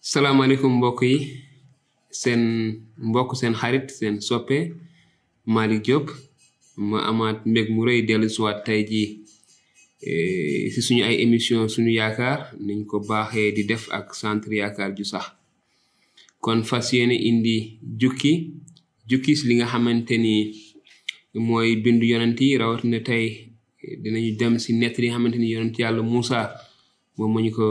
salaamaaleykum mbokk yi seen mbokk seen xarit seen soppe Malick Diop. Ma amaat mbég mu rëy dellu siwaat tey jii si suñu ay émission suñu yaakaar niñ ko baaxee di def ak centre yaakaar ju sax. Kon fas indi jukki si li nga xamante ni mooy bindu yonent yi rawatina tey dinañu dem si nett li nga xamante ni yonent yàlla Moussa moom ma ñu ko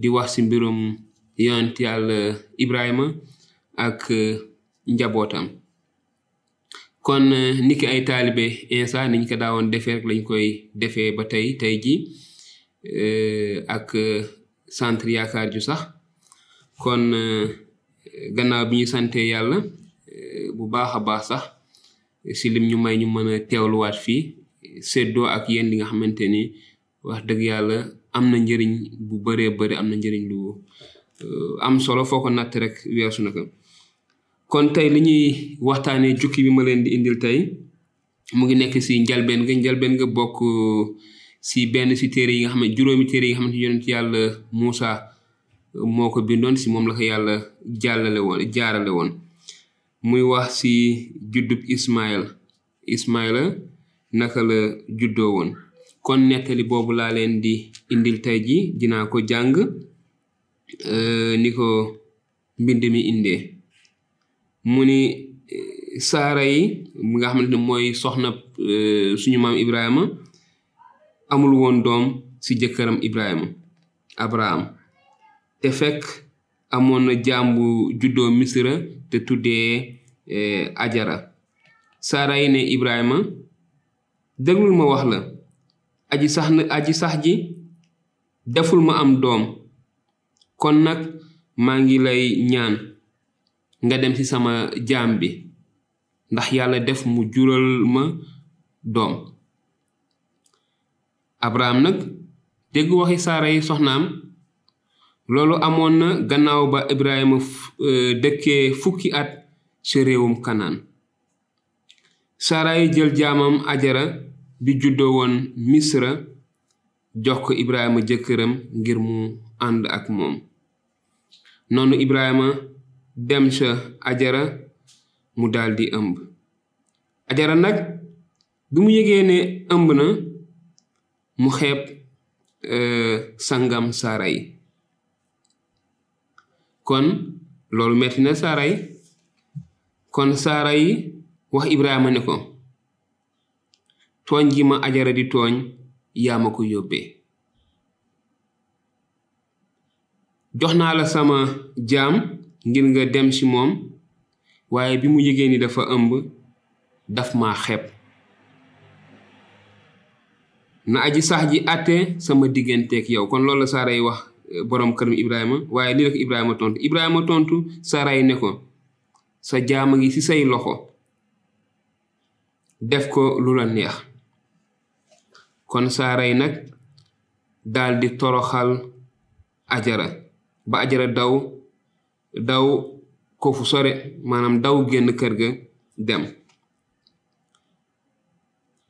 di wax si mbirum yonent yàlla Ibrahima ak njabootam. Kon niki ay taalibe insa niñ ko daawoon defee rek lañ koy defee ba tey tey ji ak centre yaakaar ju sax. Kon gannaaw bi ñu sante yàlla bu baax a baax sax si lim ñu may ñu mën a teewluwaat fii seddoo ak yéen li nga xamante ni wax dëgg yàlla am na njëriñ bu bëree bëri am na njëriñ lu am solo foo ko natt rek weesu na ko. Kon tey li ñuy waxtaanee jukki bi ma leen di indil tey mu ngi nekk si njalbeen nga njalbeen nga bokk si benn si téere yi nga xam ne juróomi téere yi nga xamante yonent yàlla Moussa moo ko bindoon si moom la ko yàlla jàllale woon jaarale woon. Muy wax si juddub Ismaël Ismaëla naka la juddoo kon nettali boobu laa leen di indil tey ji dinaa ko jàng ni ko mbind mi indee. Mu ni saara yi nga xamante mooy soxna suñu maam Ibrahima amul woon doom si jëkkëram Ibrahima Abraham. Te fekk amoon na juddoo Misra te tuddee Ajara. Saara yi ne Ibrahima déglul ma wax la aji sax aji sax ji deful ma am doom. Kon nag maa ngi lay ñaan nga dem ci sama jaam bi ndax yàlla def mu jural ma doom. Abraham nag dégg waxi saara yi soxnaam loolu amoon na gannaaw ba ibrahima dëkkee fukki at ci réewum kanaan. Saara yi jël jaamam ajara bi juddoo woon misra jox ko ibrahima jëkkëram ngir mu ànd ak moom. Noonu ibrahima dem ca ajara mu daldi ëmb. Ajara nag bi mu yëgee ne ëmb na mu xeeb sangam saara yi kon loolu metti na saara yi kon yi wax ibrahima ne ko tooñ gi ma ajara di tooñ yaa ma ko yóbbee. Jox la sama jaam ngir nga dem ci moom waaye bi mu yëgee ni dafa ëmb daf ma xeeb. Na aji sax ji àtte sama digganteeg yow. Kon loolu la saara yi wax boroom këram Ibrahima waaye lii la ko Ibrahima tontu. Ibrahima tontu saara yi ne ko sa jaam ngi ci say loxo. Def ko lu neex kon saaray nag daldi toroxal ajara. Ba ajara daw daw ko fu sore maanaam daw génn kër ga dem.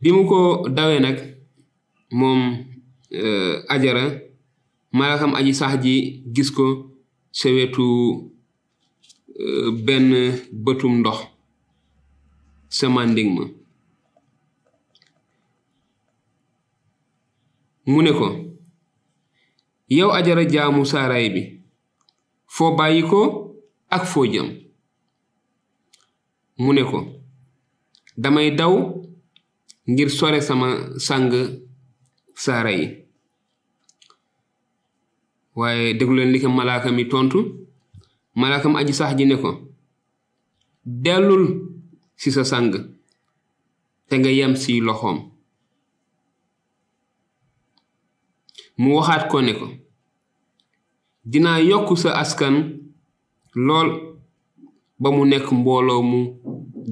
Bi mu ko dawee nag moom ajara malakam aji sax ji gis ko sa wetu benn bëtum ndox sa manding ma mu ne ko yow ajara jaamu saaraay bi foo bàyyi ko ak foo jëm. Mu ne ko damay daw ngir sore sama sang saara yi waaye dégluleen li ko malaaka mi tontu. Aji sax ji ne ko dellul ci sa sang te nga yem ci loxoom mu waxaat ko ne ko dinaa yokk sa askan lool ba mu nekk mbooloo mu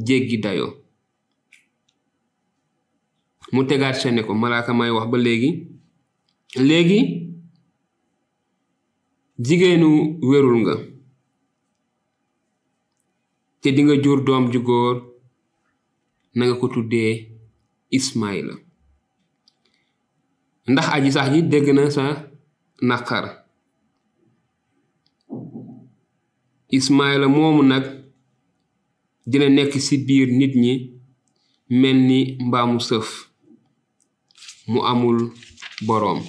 jéggi dayoo. Mu tegaat sa ne ko malaaka may wax ba léegi léegi jigéenu wérul nga te dinga jur doom ju góor na nga ko tuddee Ismaïla ndax aji sax ji dégg na sa naqar. Ismaila moomu nag dina nekk ci biir nit ñi mel ni mbaamu sëf. Mu amul boroom.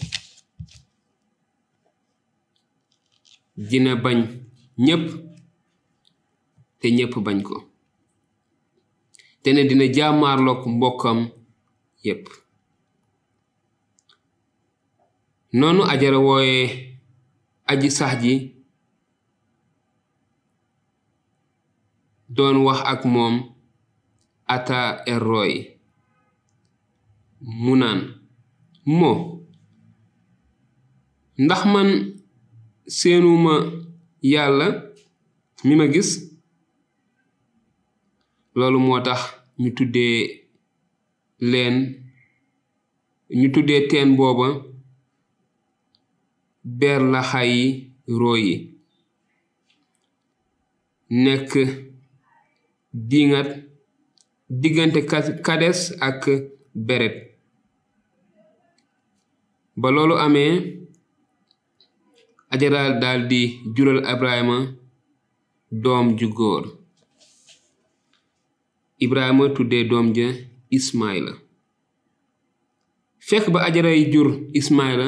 Dina bañ ñépp te ñépp bañ ko. Te ne dina jaamaarlook mbokkam yépp noonu ajara wooye aji sax ji doon wax ak moom ata erroy. Mu naan mo ndax man seenuma yàlla mi ma gis? Loolu moo tax ñu tuddee leen ñu tuddee teen booba ber la xayi rooyi nekk dingat diggante kades ak beret. Ba loolu amee ajara daldi jural ibrahima doom ju góor. Ibrahima tuddee doom ja ismaila. Fekk ba ajaray jur ismaila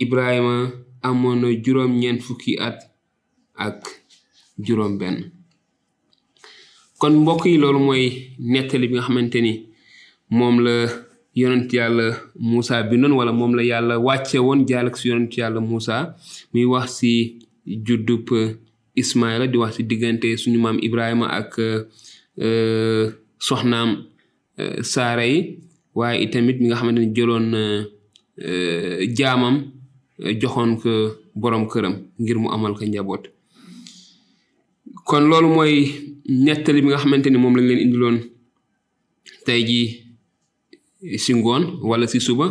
ibrahima amoon na juróom fukki at ak juróom benn. Kon mbokk yi loolu mooy nettali bi nga xamante ni moom la yonent yàlla Muusa bindoon wala moom la yàlla wàcce woon jaalak si yonent yàlla muy wax si juddub Ismaila di wax si diggante suñu maam Ibrahima ak soxnaam saara yi. Waaye itamit mi nga xamante ni jëloon jaamam joxoon ko borom këram ngir mu amal ko njaboot. Kon loolu mooy nettali bi nga xamante ni moom lañ indiloon tey jii si ngoon wala si suba.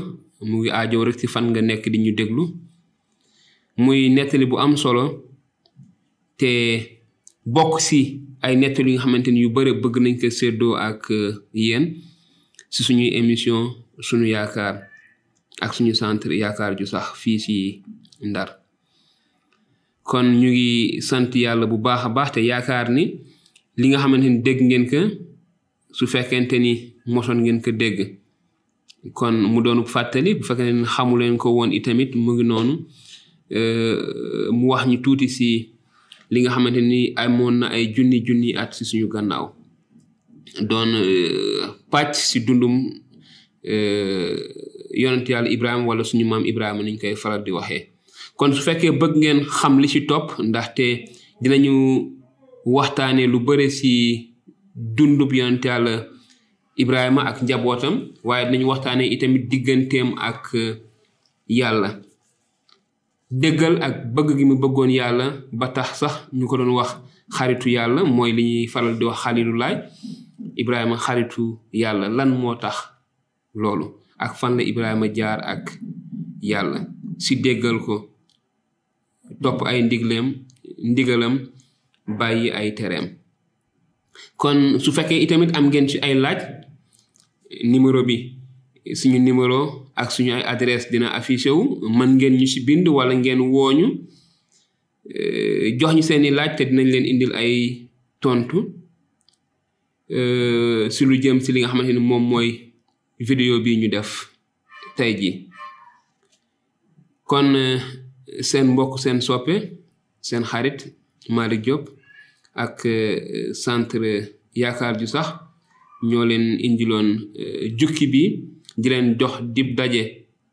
Mu ngi aajow rek ci fan nga nekk di ñu déglu. Muy nettali bu am solo te bokk si ay nettali yi nga xamante ni yu bare bëgg nañ ko séddoo ak yéen si suñuy émission suñu yaakaar. Ak suñu centre yaakaar ju sax fii si Ndar. Kon ñu ngi sant yàlla bu baax a baax te yaakaar ni li nga xamante ni dégg ngeen ko su fekkente ni mosoon ngeen ko dégg. Kon mu doon fàttali bu fekkee ne xamuleen ko woon itamit mu ngi noonu mu wax ñu tuuti si li nga xamante ni amoon na ay junni junni at si suñu gannaaw. Doon pàcc si dundum yonent yàlla Ibrahima wala suñu maam Ibrahima niñ koy faral di waxee. Kon su fekkee bëgg ngeen xam li ci topp ndaxte dinañu waxtaanee lu bare si dundub yonent yàlla Ibrahima ak njabootam waaye dinañu waxtaanee itamit digganteem ak yàlla. Déggal ak bëgg gi mu bëggoon yàlla ba tax sax ñu ko doon wax xaritu yàlla mooy li ñuy faral di wax xalilu laay Ibrahima xaritu yàlla. Lan moo tax loolu ak fan la Ibrahima jaar ak yàlla si déggal ko topp ay ndigleem ndigalam bàyyi ay tereem. Kon su fekkee itamit am ngeen ci ay laaj numéro bi suñu numéro ak suñu ay adresse dina affiché wu. Mën ngeen ñu ci bind wala ngeen wooñu jox ñu laaj te dinañ leen indil ay tontu si lu jëm si li nga xamante ni moom mooy vidéo bi ñu def tey ji. Kon seen mbokk seen soppe seen xarit Malick Diop ak centre yaakaar ju sax ñoo leen indiloon jukki bi di leen jox dib daje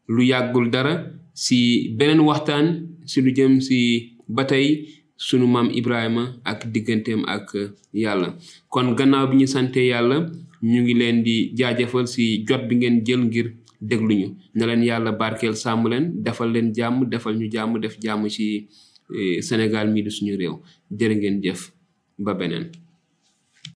lu yàggul dara si beneen waxtaan si lu jëm si ba tey sunu maam Ibrahima ak digganteem ak yàlla. Kon gannaaw bi ñu sante yàlla ñu ngi leen di jaajëfal si jot bi ngeen jël ngir dégluñu na leen yàlla barkeel sàmm leen defal leen jàmm defal ñu jàmm def jàmm ci Sénégal mii di suñu réew. Jërë ngeen jëf. Ba beneen